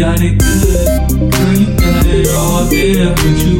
got it good. Girl, you got it all there, but you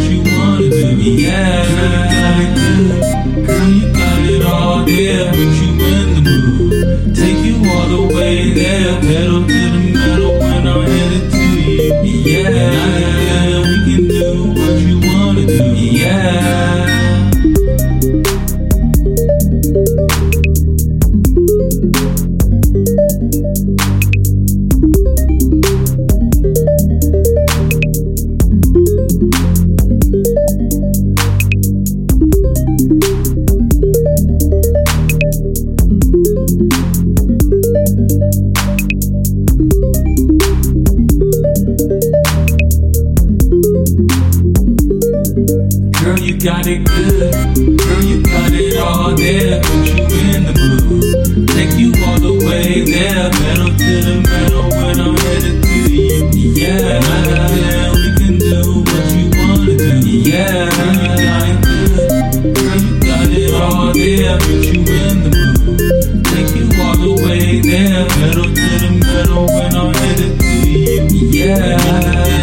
it got it good. Girl, you got it all there. Put you in the mood. Take you all the way there. Metal to the metal when I'm headed to you. Yeah. yeah. We can do what you wanna do. Yeah. It. Girl, you got it all there. Put you in the mood. Take you all the way there. Metal to the metal when I'm headed to you. Yeah. yeah.